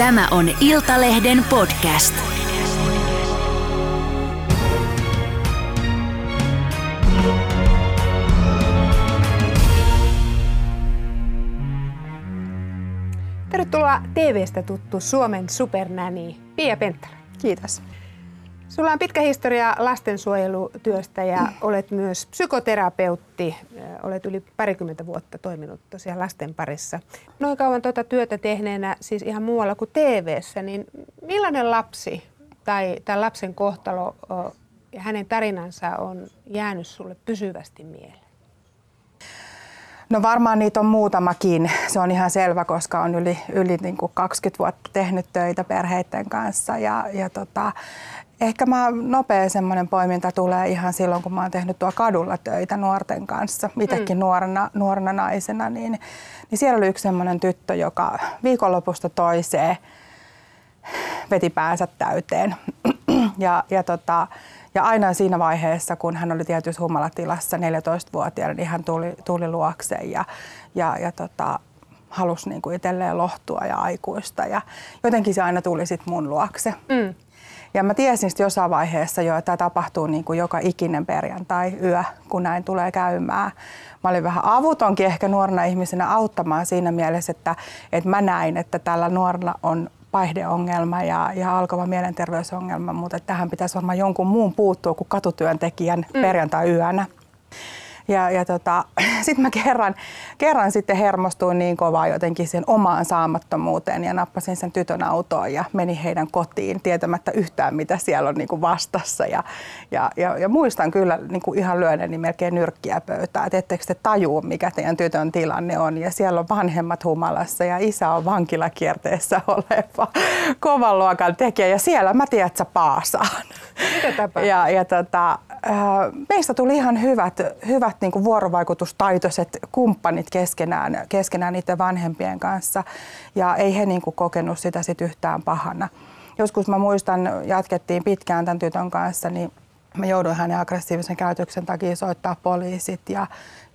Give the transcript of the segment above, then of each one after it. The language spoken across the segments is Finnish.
Tämä on Iltalehden podcast. Tervetuloa TVstä tuttu Suomen supernäni Pia Penttälä. Kiitos. Sulla on pitkä historia lastensuojelutyöstä ja olet myös psykoterapeutti. Olet yli parikymmentä vuotta toiminut tosiaan lasten parissa. Noin kauan tuota työtä tehneenä, siis ihan muualla kuin TVssä, niin millainen lapsi tai, tai lapsen kohtalo ja hänen tarinansa on jäänyt sulle pysyvästi mieleen? No varmaan niitä on muutamakin. Se on ihan selvä, koska on yli, yli niin kuin 20 vuotta tehnyt töitä perheiden kanssa. Ja, ja tota, ehkä mä nopea semmoinen poiminta tulee ihan silloin, kun mä oon tehnyt tuo kadulla töitä nuorten kanssa. Itsekin mm. nuorena, nuorena naisena, niin, niin siellä oli yksi semmoinen tyttö, joka viikonlopusta toiseen veti päänsä täyteen. ja, ja tota, ja aina siinä vaiheessa, kun hän oli tietyssä humalatilassa 14-vuotiaana, niin hän tuli, tuli luokseen ja, ja, ja tota, halusi niin kuin itselleen lohtua ja aikuista. Ja jotenkin se aina tuli sitten mun luokse. Mm. Ja mä tiesin sitten jossain vaiheessa jo, että tämä tapahtuu niin kuin joka ikinen perjantai yö, kun näin tulee käymään. Mä olin vähän avutonkin ehkä nuorena ihmisenä auttamaan siinä mielessä, että, että mä näin, että tällä nuorella on päihdeongelma ja, ja alkava mielenterveysongelma, mutta tähän pitäisi varmaan jonkun muun puuttua kuin katutyöntekijän mm. perjantai-yönä. Ja, ja tota, sitten mä kerran, kerran sitten hermostuin niin kovaa jotenkin sen omaan saamattomuuteen ja nappasin sen tytön autoon ja menin heidän kotiin tietämättä yhtään mitä siellä on niin kuin vastassa. Ja, ja, ja, ja muistan kyllä niin kuin ihan lyöneeni melkein nyrkkiä pöytää, että ettekö te tajuu mikä teidän tytön tilanne on. Ja siellä on vanhemmat humalassa ja isä on vankilakierteessä oleva kovan luokan tekijä ja siellä mä tiedän, että sä paasaan. Mitä tapahtuu? Ja, ja tota, meistä tuli ihan hyvät, hyvät niin kuin vuorovaikutustaitoiset kumppanit keskenään, keskenään niiden vanhempien kanssa ja ei he niin kuin kokenut sitä sit yhtään pahana. Joskus mä muistan, jatkettiin pitkään tämän tytön kanssa, niin mä jouduin hänen aggressiivisen käytöksen takia soittaa poliisit ja,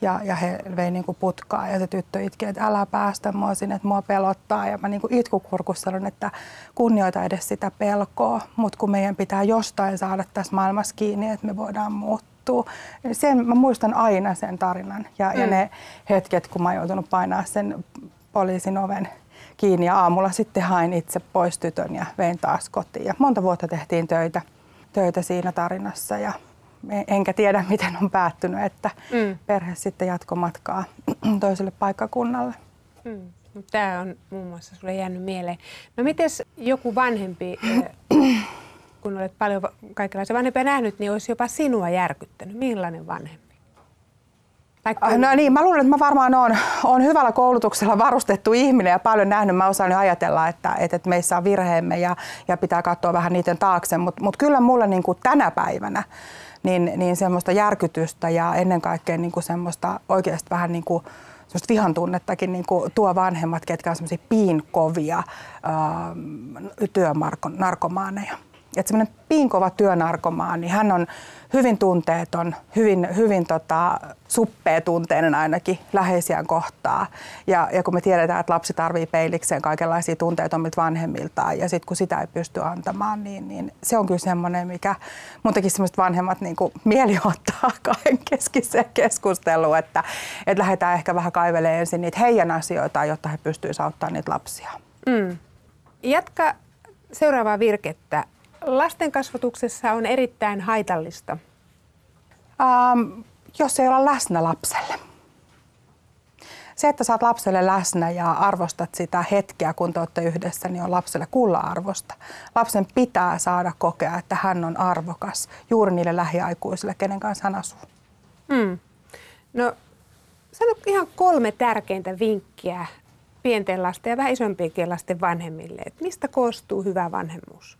ja, ja he vei niin kuin putkaa ja se tyttö itki, että älä päästä mua sinne, että mua pelottaa. Ja mä niin kuin itkukurkussa sanon, että kunnioita edes sitä pelkoa, mutta kun meidän pitää jostain saada tässä maailmassa kiinni, että me voidaan muuttua. Sen, mä muistan aina sen tarinan ja, mm. ja ne hetket, kun mä oon joutunut painaa sen poliisin oven kiinni ja aamulla sitten hain itse pois tytön ja vein taas kotiin. Ja monta vuotta tehtiin töitä töitä siinä tarinassa ja enkä tiedä, miten on päättynyt, että mm. perhe sitten jatko matkaa toiselle paikkakunnalle. Mm. Tämä on muun muassa sulle jäänyt mieleen. No miten joku vanhempi, kun olet paljon kaikenlaisia vanhempia nähnyt, niin olisi jopa sinua järkyttänyt? Millainen vanhempi? Tai no niin, mä luulen, että mä varmaan oon, oon hyvällä koulutuksella varustettu ihminen ja paljon nähnyt. Mä osaan jo ajatella, että, että meissä on virheemme ja, ja pitää katsoa vähän niiden taakse. Mutta mut kyllä mulla niin kuin tänä päivänä niin, niin semmoista järkytystä ja ennen kaikkea niin kuin semmoista oikeasti vähän niin kuin semmoista vihan tunnettakin niin kuin tuo vanhemmat, ketkä on semmoisia piinkovia ää, työmarkomaaneja että semmoinen piinkova työnarkomaan, niin hän on hyvin tunteeton, hyvin, hyvin tota, suppea tunteinen ainakin läheisiään kohtaa. Ja, ja kun me tiedetään, että lapsi tarvii peilikseen kaikenlaisia tunteita omilta vanhemmiltaan ja sitten kun sitä ei pysty antamaan, niin, niin se on kyllä semmoinen, mikä muutenkin semmoiset vanhemmat niin kuin mieli ottaa kahden keskiseen keskusteluun, että, että lähdetään ehkä vähän kaivelemaan ensin niitä heidän asioita, jotta he pystyisivät auttamaan niitä lapsia. Mm. Jatka seuraavaa virkettä lasten kasvatuksessa on erittäin haitallista? Ähm, jos ei olla läsnä lapselle. Se, että saat lapselle läsnä ja arvostat sitä hetkeä, kun te olette yhdessä, niin on lapselle kulla arvosta. Lapsen pitää saada kokea, että hän on arvokas juuri niille lähiaikuisille, kenen kanssa hän asuu. Mm. No, sano ihan kolme tärkeintä vinkkiä pienten lasten ja vähän isompienkin lasten vanhemmille. Että mistä koostuu hyvä vanhemmuus?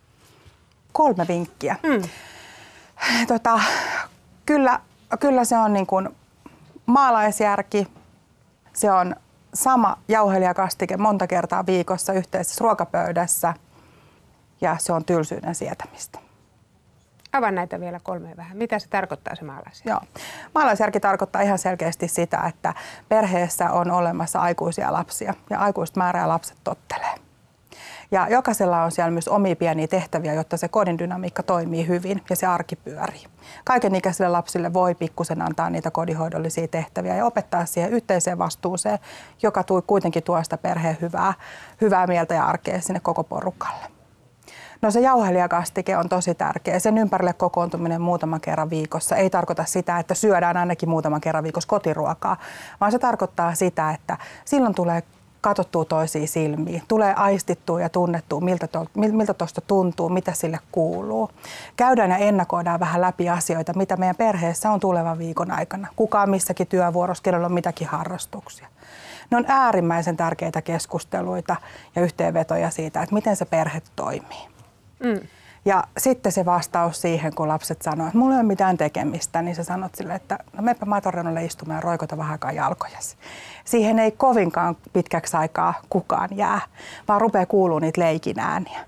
Kolme vinkkiä. Mm. Tota, kyllä, kyllä se on niin kuin maalaisjärki, se on sama jauhelijakastike monta kertaa viikossa yhteisessä ruokapöydässä ja se on tylsyyden sietämistä. Avaa näitä vielä kolme vähän. Mitä se tarkoittaa se maalaisjärki? Joo. Maalaisjärki tarkoittaa ihan selkeästi sitä, että perheessä on olemassa aikuisia lapsia ja aikuiset määrää lapset tottelee. Ja jokaisella on siellä myös omia pieniä tehtäviä, jotta se kodin dynamiikka toimii hyvin ja se arki pyörii. Kaikenikäisille lapsille voi pikkusen antaa niitä kodinhoidollisia tehtäviä ja opettaa siihen yhteiseen vastuuseen, joka kuitenkin tuo sitä perheen hyvää, hyvää mieltä ja arkea sinne koko porukalle. No se jauhelijakastike on tosi tärkeä. Sen ympärille kokoontuminen muutaman kerran viikossa ei tarkoita sitä, että syödään ainakin muutaman kerran viikossa kotiruokaa, vaan se tarkoittaa sitä, että silloin tulee katsottua toisiin silmiin, tulee aistittua ja tunnettua, miltä, to, miltä tuosta tuntuu, mitä sille kuuluu. Käydään ja ennakoidaan vähän läpi asioita, mitä meidän perheessä on tulevan viikon aikana. Kuka on missäkin työvuorossa, kenellä on mitäkin harrastuksia. Ne on äärimmäisen tärkeitä keskusteluita ja yhteenvetoja siitä, että miten se perhe toimii. Mm. Ja sitten se vastaus siihen, kun lapset sanoo, että mulla ei ole mitään tekemistä, niin sä sanot sille, että no meppä matoreunnalle istumaan ja roikota vähän aikaa jalkojasi. Siihen ei kovinkaan pitkäksi aikaa kukaan jää, vaan rupeaa kuulua niitä leikin ääniä.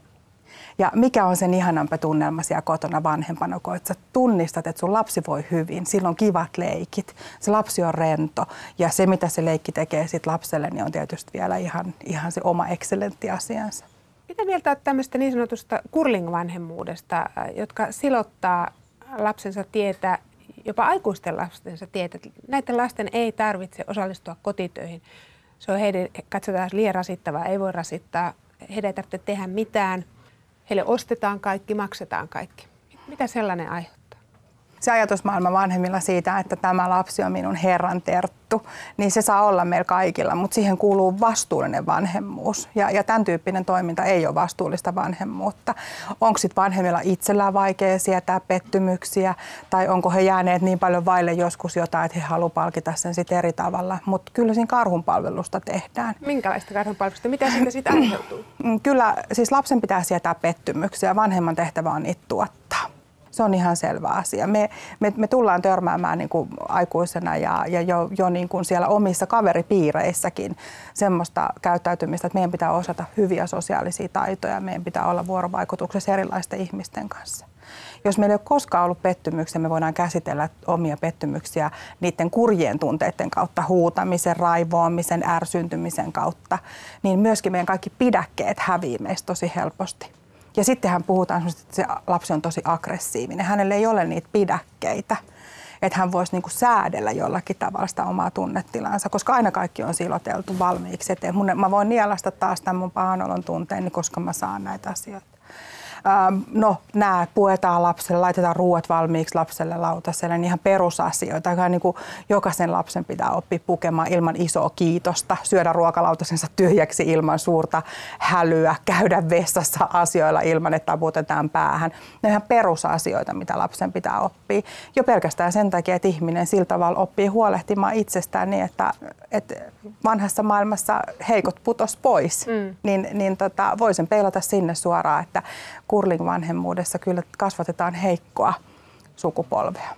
Ja mikä on sen ihanampi tunnelma siellä kotona vanhempana, kun sä tunnistat, että sun lapsi voi hyvin, silloin kivat leikit, se lapsi on rento ja se mitä se leikki tekee sit lapselle, niin on tietysti vielä ihan, ihan se oma excellentti asiansa. Mitä mieltä olet tämmöistä niin sanotusta kurling-vanhemmuudesta, äh, jotka silottaa lapsensa tietä, jopa aikuisten lastensa tietä. Näiden lasten ei tarvitse osallistua kotitöihin. Se on heidän, katsotaan liian rasittavaa, ei voi rasittaa. Heidän ei tarvitse tehdä mitään. Heille ostetaan kaikki, maksetaan kaikki. Mitä sellainen aiheuttaa? Se ajatusmaailma vanhemmilla siitä, että tämä lapsi on minun herran terttu, niin se saa olla meillä kaikilla, mutta siihen kuuluu vastuullinen vanhemmuus. Ja, ja tämän tyyppinen toiminta ei ole vastuullista vanhemmuutta. Onko sitten vanhemmilla itsellään vaikea sietää pettymyksiä, tai onko he jääneet niin paljon vaille joskus jotain, että he haluavat palkita sen sitten eri tavalla. Mutta kyllä siinä karhunpalvelusta tehdään. Minkälaista karhunpalvelusta? Mitä siitä sitten aiheutuu? Kyllä, siis lapsen pitää sietää pettymyksiä. Vanhemman tehtävä on niitä tuottaa. Se on ihan selvä asia. Me, me, me tullaan törmäämään niin kuin aikuisena ja, ja jo, jo niin kuin siellä omissa kaveripiireissäkin semmoista käyttäytymistä, että meidän pitää osata hyviä sosiaalisia taitoja, meidän pitää olla vuorovaikutuksessa erilaisten ihmisten kanssa. Jos meillä ei ole koskaan ollut pettymyksiä, me voidaan käsitellä omia pettymyksiä niiden kurjien tunteiden kautta, huutamisen, raivoamisen, ärsyntymisen kautta, niin myöskin meidän kaikki pidäkkeet hävii meistä tosi helposti. Ja sittenhän puhutaan, että se lapsi on tosi aggressiivinen. Hänellä ei ole niitä pidäkkeitä, että hän voisi niinku säädellä jollakin tavalla sitä omaa tunnetilansa, koska aina kaikki on siloteltu valmiiksi. Mun, mä voin nielasta taas tämän mun pahanolon tunteen, koska mä saan näitä asioita. Ähm, no nämä puetaan lapselle, laitetaan ruuat valmiiksi lapselle lautaselle, niin ihan perusasioita. Ihan niin kuin jokaisen lapsen pitää oppia pukemaan ilman isoa kiitosta, syödä ruokalautasensa tyhjäksi ilman suurta hälyä, käydä vessassa asioilla ilman, että taputetaan päähän. Ne ihan perusasioita, mitä lapsen pitää oppia. Jo pelkästään sen takia, että ihminen sillä tavalla oppii huolehtimaan itsestään niin, että, että vanhassa maailmassa heikot putos pois. Mm. Niin, niin tota, voisin peilata sinne suoraan, että kurling-vanhemmuudessa kyllä kasvatetaan heikkoa sukupolvea.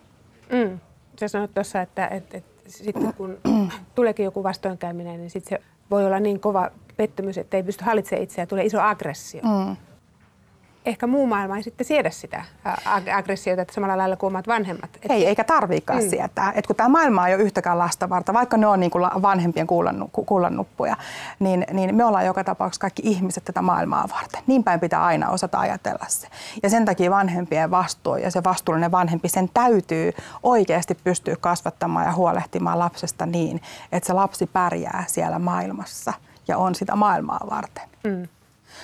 Mm. Sä sanoit tuossa, että, että, että sitten kun tuleekin joku vastoinkäyminen, niin sitten se voi olla niin kova pettymys, että ei pysty hallitsemaan itseään, tulee iso aggressio. Mm ehkä muu maailma ei sitten siedä sitä aggressiota että samalla lailla kuin omat vanhemmat. Et... Ei, eikä tarviikaan mm. sietää. Et kun tämä maailma ei ole yhtäkään lasta varta, vaikka ne on niin kuin vanhempien kullannuppuja, niin, niin me ollaan joka tapauksessa kaikki ihmiset tätä maailmaa varten. Niin päin pitää aina osata ajatella se. Ja sen takia vanhempien vastuu ja se vastuullinen vanhempi, sen täytyy oikeasti pystyä kasvattamaan ja huolehtimaan lapsesta niin, että se lapsi pärjää siellä maailmassa ja on sitä maailmaa varten. Mm.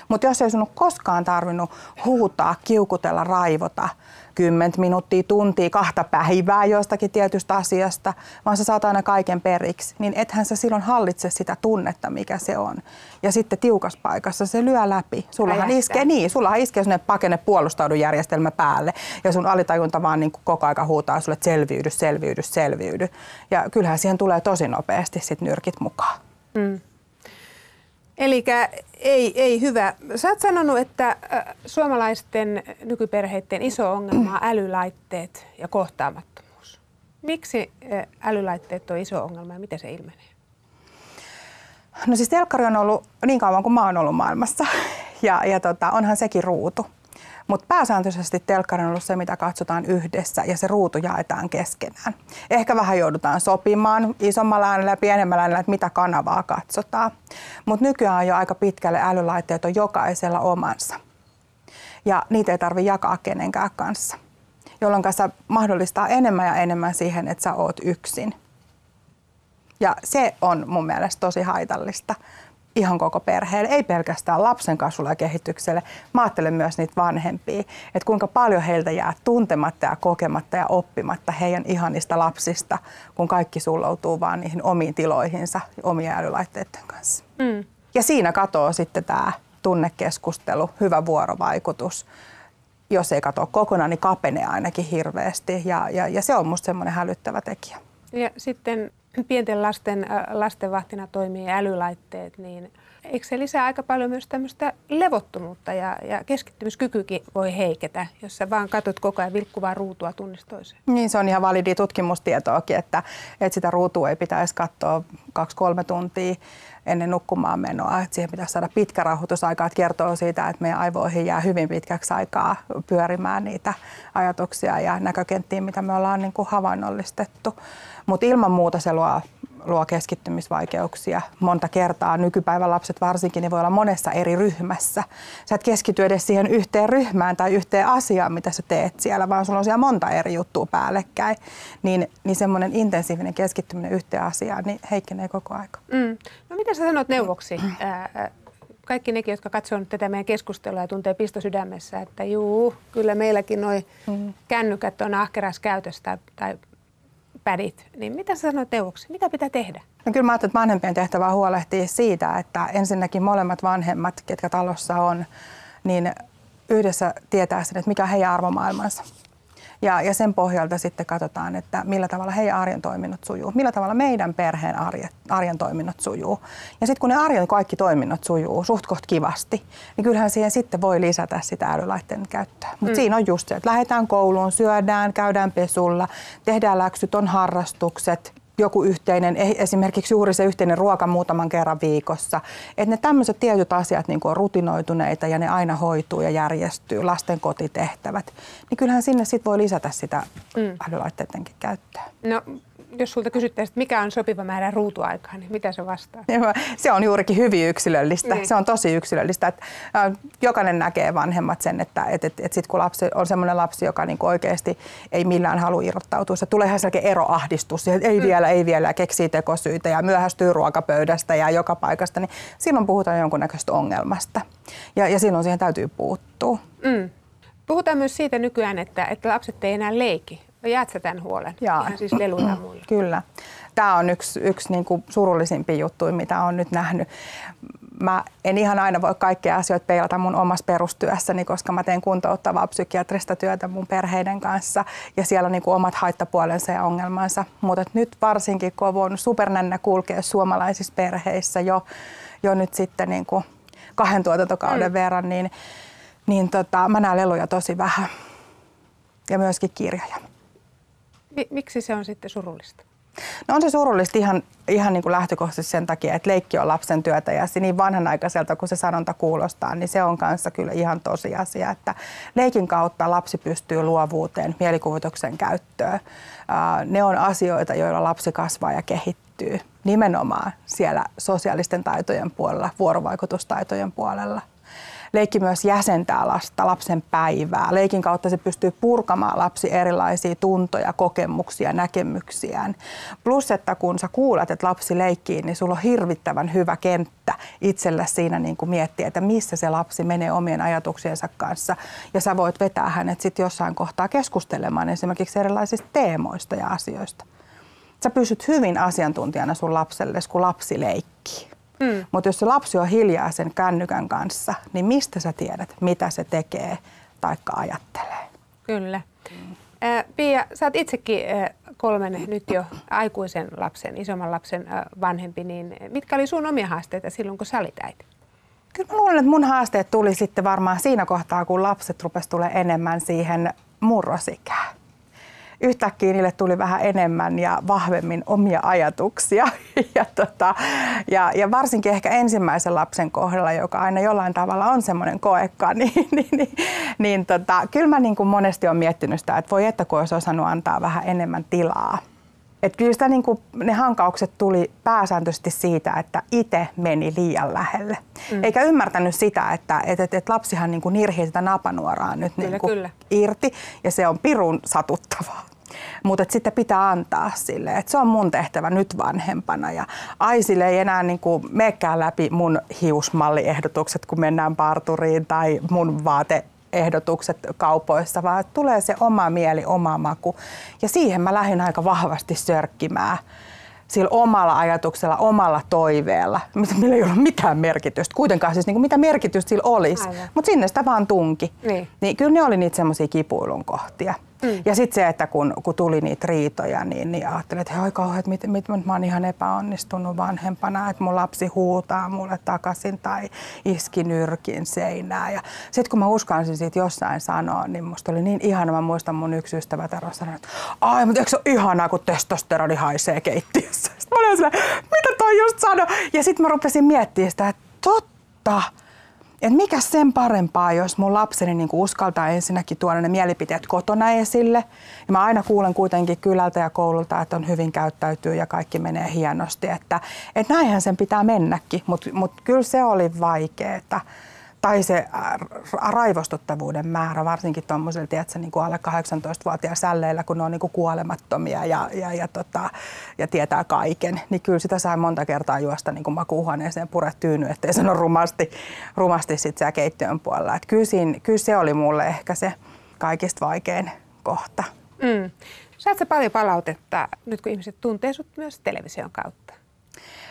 Mutta jos ei sun ole koskaan tarvinnut huutaa, kiukutella, raivota 10 minuuttia, tuntia, kahta päivää jostakin tietystä asiasta, vaan sä saat aina kaiken periksi, niin ethän sä silloin hallitse sitä tunnetta, mikä se on. Ja sitten tiukas paikassa se lyö läpi. Sullahan iskee, niin, sullahan iskee sellainen pakene puolustaudujärjestelmä päälle ja sun alitajunta vaan niin koko aika huutaa sulle, että selviydy, selviydy, selviydy. Ja kyllähän siihen tulee tosi nopeasti sit nyrkit mukaan. Mm. Eli ei, ei hyvä. Sä oot sanonut, että äh, suomalaisten nykyperheiden iso ongelma on älylaitteet ja kohtaamattomuus. Miksi äh, älylaitteet on iso ongelma ja miten se ilmenee? No siis telkkari on ollut niin kauan kuin mä oon ollut maailmassa ja, ja tota, onhan sekin ruutu. Mutta pääsääntöisesti telkkari on ollut se, mitä katsotaan yhdessä ja se ruutu jaetaan keskenään. Ehkä vähän joudutaan sopimaan isommalla äänellä ja pienemmällä äänellä, että mitä kanavaa katsotaan. Mutta nykyään on jo aika pitkälle älylaitteet on jokaisella omansa. Ja niitä ei tarvitse jakaa kenenkään kanssa, jolloin se mahdollistaa enemmän ja enemmän siihen, että sä oot yksin. Ja se on mun mielestä tosi haitallista ihan koko perheelle, ei pelkästään lapsen kasvulle ja kehitykselle. Mä ajattelen myös niitä vanhempia, että kuinka paljon heiltä jää tuntematta ja kokematta ja oppimatta heidän ihanista lapsista, kun kaikki sulloutuu vaan niihin omiin tiloihinsa omien älylaitteiden kanssa. Mm. Ja siinä katoaa sitten tämä tunnekeskustelu, hyvä vuorovaikutus. Jos ei katoa kokonaan, niin kapenee ainakin hirveästi ja, ja, ja se on musta semmoinen hälyttävä tekijä. Ja sitten pienten lasten lastenvahtina toimii älylaitteet, niin eikö se lisää aika paljon myös tämmöistä levottomuutta ja, ja keskittymiskykykin voi heiketä, jos sä vaan katsot koko ajan vilkkuvaa ruutua tunnistoiseen? Niin, se on ihan validi tutkimustietoakin, että, että sitä ruutua ei pitäisi katsoa kaksi-kolme tuntia ennen nukkumaan menoa. Että siihen pitäisi saada pitkä rauhoitusaika, että kertoo siitä, että meidän aivoihin jää hyvin pitkäksi aikaa pyörimään niitä ajatuksia ja näkökenttiin, mitä me ollaan niin kuin havainnollistettu. Mutta ilman muuta se luo, luo keskittymisvaikeuksia monta kertaa. Nykypäivän lapset varsinkin niin voi olla monessa eri ryhmässä. Sä et keskity edes siihen yhteen ryhmään tai yhteen asiaan, mitä sä teet siellä, vaan sulla on siellä monta eri juttua päällekkäin. Niin, niin semmoinen intensiivinen keskittyminen yhteen asiaan niin heikkenee koko aika. Mm. No mitä sä sanot neuvoksi? kaikki nekin, jotka katsovat tätä meidän keskustelua ja tuntee pisto sydämessä, että juu, kyllä meilläkin nuo mm. kännykät on ahkeras käytöstä tai pädit, niin mitä sä sanoit neuvoksi? Mitä pitää tehdä? No kyllä mä ajattelen, että vanhempien tehtävä huolehtii siitä, että ensinnäkin molemmat vanhemmat, ketkä talossa on, niin yhdessä tietää sen, että mikä on heidän arvomaailmansa. Ja, ja sen pohjalta sitten katsotaan, että millä tavalla heidän arjen toiminnot sujuu, millä tavalla meidän perheen arjen, arjen toiminnot sujuu. Ja sitten kun ne arjen kaikki toiminnot sujuu suht koht kivasti, niin kyllähän siihen sitten voi lisätä sitä älylaitteen käyttöä. Mutta mm. siinä on just se, että lähdetään kouluun, syödään, käydään pesulla, tehdään läksyt, on harrastukset, joku yhteinen, esimerkiksi juuri se yhteinen ruoka muutaman kerran viikossa. Että ne tämmöiset tietyt asiat niin on rutinoituneita ja ne aina hoituu ja järjestyy, lasten kotitehtävät, niin kyllähän sinne sit voi lisätä sitä mm. älylaitteidenkin käyttöä. No jos sulta kysyttäisiin, että mikä on sopiva määrä ruutuaikaa, niin mitä se vastaa? Se on juurikin hyvin yksilöllistä. Niin. Se on tosi yksilöllistä. Että, jokainen näkee vanhemmat sen, että et, et, et sit kun lapsi on sellainen lapsi, joka niinku oikeasti ei millään halua irrottautua, se tulee selkeä eroahdistus. Ei mm. vielä, ei vielä, keksii tekosyitä ja myöhästyy ruokapöydästä ja joka paikasta. Niin silloin puhutaan jonkunnäköistä ongelmasta. Ja, ja silloin siihen täytyy puuttua. Mm. Puhutaan myös siitä nykyään, että, että lapset ei enää leiki. Jäät sä tämän huolen? Jaa. Ihan siis leluja muille. Kyllä. Tämä on yksi, yksi niin kuin surullisimpia juttuja, mitä olen nyt nähnyt. Mä en ihan aina voi kaikkia asioita peilata mun omassa perustyössäni, koska mä teen kuntouttavaa psykiatrista työtä mun perheiden kanssa ja siellä on niin kuin omat haittapuolensa ja ongelmansa. Mutta nyt varsinkin, kun on voinut supernännä kulkea suomalaisissa perheissä jo, jo nyt sitten niin kuin kahden tuotantokauden mm. verran, niin, niin tota, mä näen leluja tosi vähän ja myöskin kirjoja. Miksi se on sitten surullista? No on se surullista ihan, ihan niin kuin lähtökohtaisesti sen takia, että leikki on lapsen työtä ja se niin vanhanaikaiselta kuin se sanonta kuulostaa, niin se on kanssa kyllä ihan tosiasia, että leikin kautta lapsi pystyy luovuuteen, mielikuvituksen käyttöön. Ne on asioita, joilla lapsi kasvaa ja kehittyy nimenomaan siellä sosiaalisten taitojen puolella, vuorovaikutustaitojen puolella – Leikki myös jäsentää lasta, lapsen päivää. Leikin kautta se pystyy purkamaan lapsi erilaisia tuntoja, kokemuksia, näkemyksiään. Plus, että kun sä kuulet, että lapsi leikkii, niin sulla on hirvittävän hyvä kenttä itsellä siinä niin kuin miettiä, että missä se lapsi menee omien ajatuksiensa kanssa. Ja sä voit vetää hänet sitten jossain kohtaa keskustelemaan esimerkiksi erilaisista teemoista ja asioista. Sä pysyt hyvin asiantuntijana sun lapselle, kun lapsi leikkii. Mm. Mutta jos se lapsi on hiljaa sen kännykän kanssa, niin mistä sä tiedät, mitä se tekee tai ajattelee? Kyllä. Mm. Pia, sä oot itsekin kolmen nyt jo aikuisen lapsen, isomman lapsen vanhempi, niin mitkä oli sun omia haasteita silloin, kun sä olit äiti? Kyllä mä luulen, että mun haasteet tuli sitten varmaan siinä kohtaa, kun lapset rupes tulee enemmän siihen murrosikään. Yhtäkkiä niille tuli vähän enemmän ja vahvemmin omia ajatuksia. Ja, tota, ja, ja varsinkin ehkä ensimmäisen lapsen kohdalla, joka aina jollain tavalla on semmoinen koekka, niin, niin, niin, niin tota, kyllä mä niin kuin monesti olen miettinyt sitä, että voi että kun olisi osannut antaa vähän enemmän tilaa et kyllä sitä, niin kuin, ne hankaukset tuli pääsääntöisesti siitä, että itse meni liian lähelle. Mm. Eikä ymmärtänyt sitä, että et, et, et lapsihan niin nirhii sitä napanuoraa nyt kyllä, niin kuin kyllä. irti ja se on pirun satuttavaa. Mutta sitten pitää antaa sille, että se on mun tehtävä nyt vanhempana. Ja Aisille ei enää niin kuin meekään läpi mun hiusmalliehdotukset, kun mennään parturiin tai mun vaate ehdotukset kaupoissa, vaan tulee se oma mieli, oma maku. Ja siihen mä lähdin aika vahvasti sörkkimään sillä omalla ajatuksella, omalla toiveella, millä ei ollut mitään merkitystä. Kuitenkaan siis niin kuin mitä merkitystä sillä olisi, mutta sinne sitä vaan tunki. Niin. niin kyllä ne oli niitä semmoisia kipuilun kohtia. Mm. Ja sitten se, että kun, kun tuli niitä riitoja, niin, niin ajattelin, että hei kauhean, että mit, mit, mit, mä oon ihan epäonnistunut vanhempana, että mun lapsi huutaa mulle takaisin tai iski nyrkin seinää. Ja sitten kun mä uskalsin siitä jossain sanoa, niin musta oli niin ihana. Mä muistan mun yksi ystävä Tero sanoi, että ai, mutta eikö se ole ihanaa, kun testosteroni haisee keittiössä. Sitten mä olin sillä, mitä toi just sanoi? Ja sitten mä rupesin miettimään sitä, että totta et mikä sen parempaa, jos mun lapseni niin uskaltaa ensinnäkin tuoda ne mielipiteet kotona esille. Ja mä aina kuulen kuitenkin kylältä ja koululta, että on hyvin käyttäytyy ja kaikki menee hienosti. Että, että näinhän sen pitää mennäkin, mutta mut kyllä se oli vaikeaa tai se raivostuttavuuden määrä, varsinkin tuommoisella niin kuin alle 18-vuotiailla sälleillä, kun ne on niin kuin kuolemattomia ja, ja, ja, tota, ja tietää kaiken, niin kyllä sitä sai monta kertaa juosta niin kuin makuuhuoneeseen pure tyyny, ettei sano rumasti, rumasti sit siellä keittiön puolella. Et kyllä, siinä, kyllä se oli mulle ehkä se kaikista vaikein kohta. Mm. Saat paljon palautetta nyt, kun ihmiset tuntee sut myös television kautta?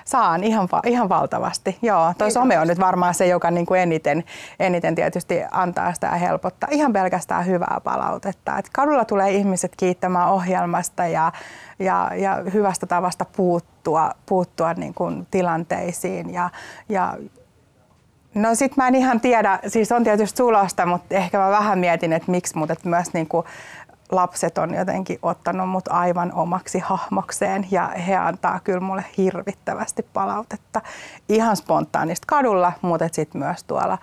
Saan ihan, ihan valtavasti. Joo, toi some on nyt varmaan se, joka niin kuin eniten, eniten tietysti antaa sitä ja helpottaa. Ihan pelkästään hyvää palautetta. Et kadulla tulee ihmiset kiittämään ohjelmasta ja, ja, ja hyvästä tavasta puuttua, puuttua niin kuin tilanteisiin. Ja, ja No sit mä en ihan tiedä, siis on tietysti sulosta, mutta ehkä mä vähän mietin, että miksi, mutta myös niin kuin lapset on jotenkin ottanut mut aivan omaksi hahmokseen ja he antaa kyllä mulle hirvittävästi palautetta ihan spontaanista kadulla, mutta sitten myös tuolla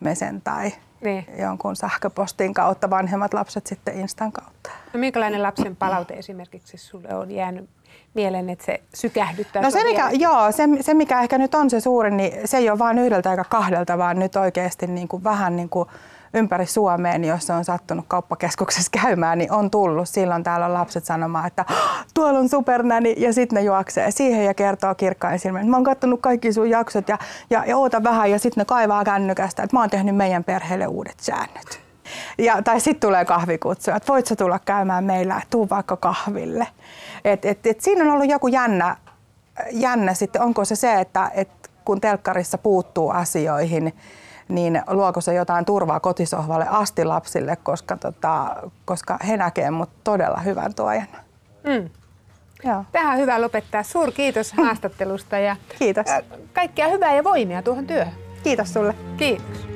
mesen tai niin. jonkun sähköpostin kautta, vanhemmat lapset sitten Instan kautta. No minkälainen lapsen palaute esimerkiksi sulle on jäänyt mieleen, että se sykähdyttää? No se mikä, joo, se, se mikä ehkä nyt on se suurin, niin se ei ole vain yhdeltä eikä kahdelta, vaan nyt oikeasti niin kuin vähän niin kuin ympäri Suomeen, jos on sattunut kauppakeskuksessa käymään, niin on tullut. Silloin täällä on lapset sanomaan, että tuolla on supernäni ja sitten ne juoksee siihen ja kertoo kirkkain silmin, että mä oon katsonut kaikki sun jaksot ja, ja, ja oota vähän ja sitten ne kaivaa kännykästä, että mä oon tehnyt meidän perheelle uudet säännöt. Ja, tai sitten tulee kahvikutsu, että voit sä tulla käymään meillä, tuu vaikka kahville. Et, et, et siinä on ollut joku jännä, jännä sitten, onko se se, että et kun telkkarissa puuttuu asioihin, niin luoko se jotain turvaa kotisohvalle asti lapsille, koska, tota, koska he näkevät mut todella hyvän tuojan. Mm. Joo. Tähän on hyvä lopettaa. Suur kiitos haastattelusta ja kiitos. kaikkea hyvää ja voimia tuohon työhön. Kiitos sulle. Kiitos.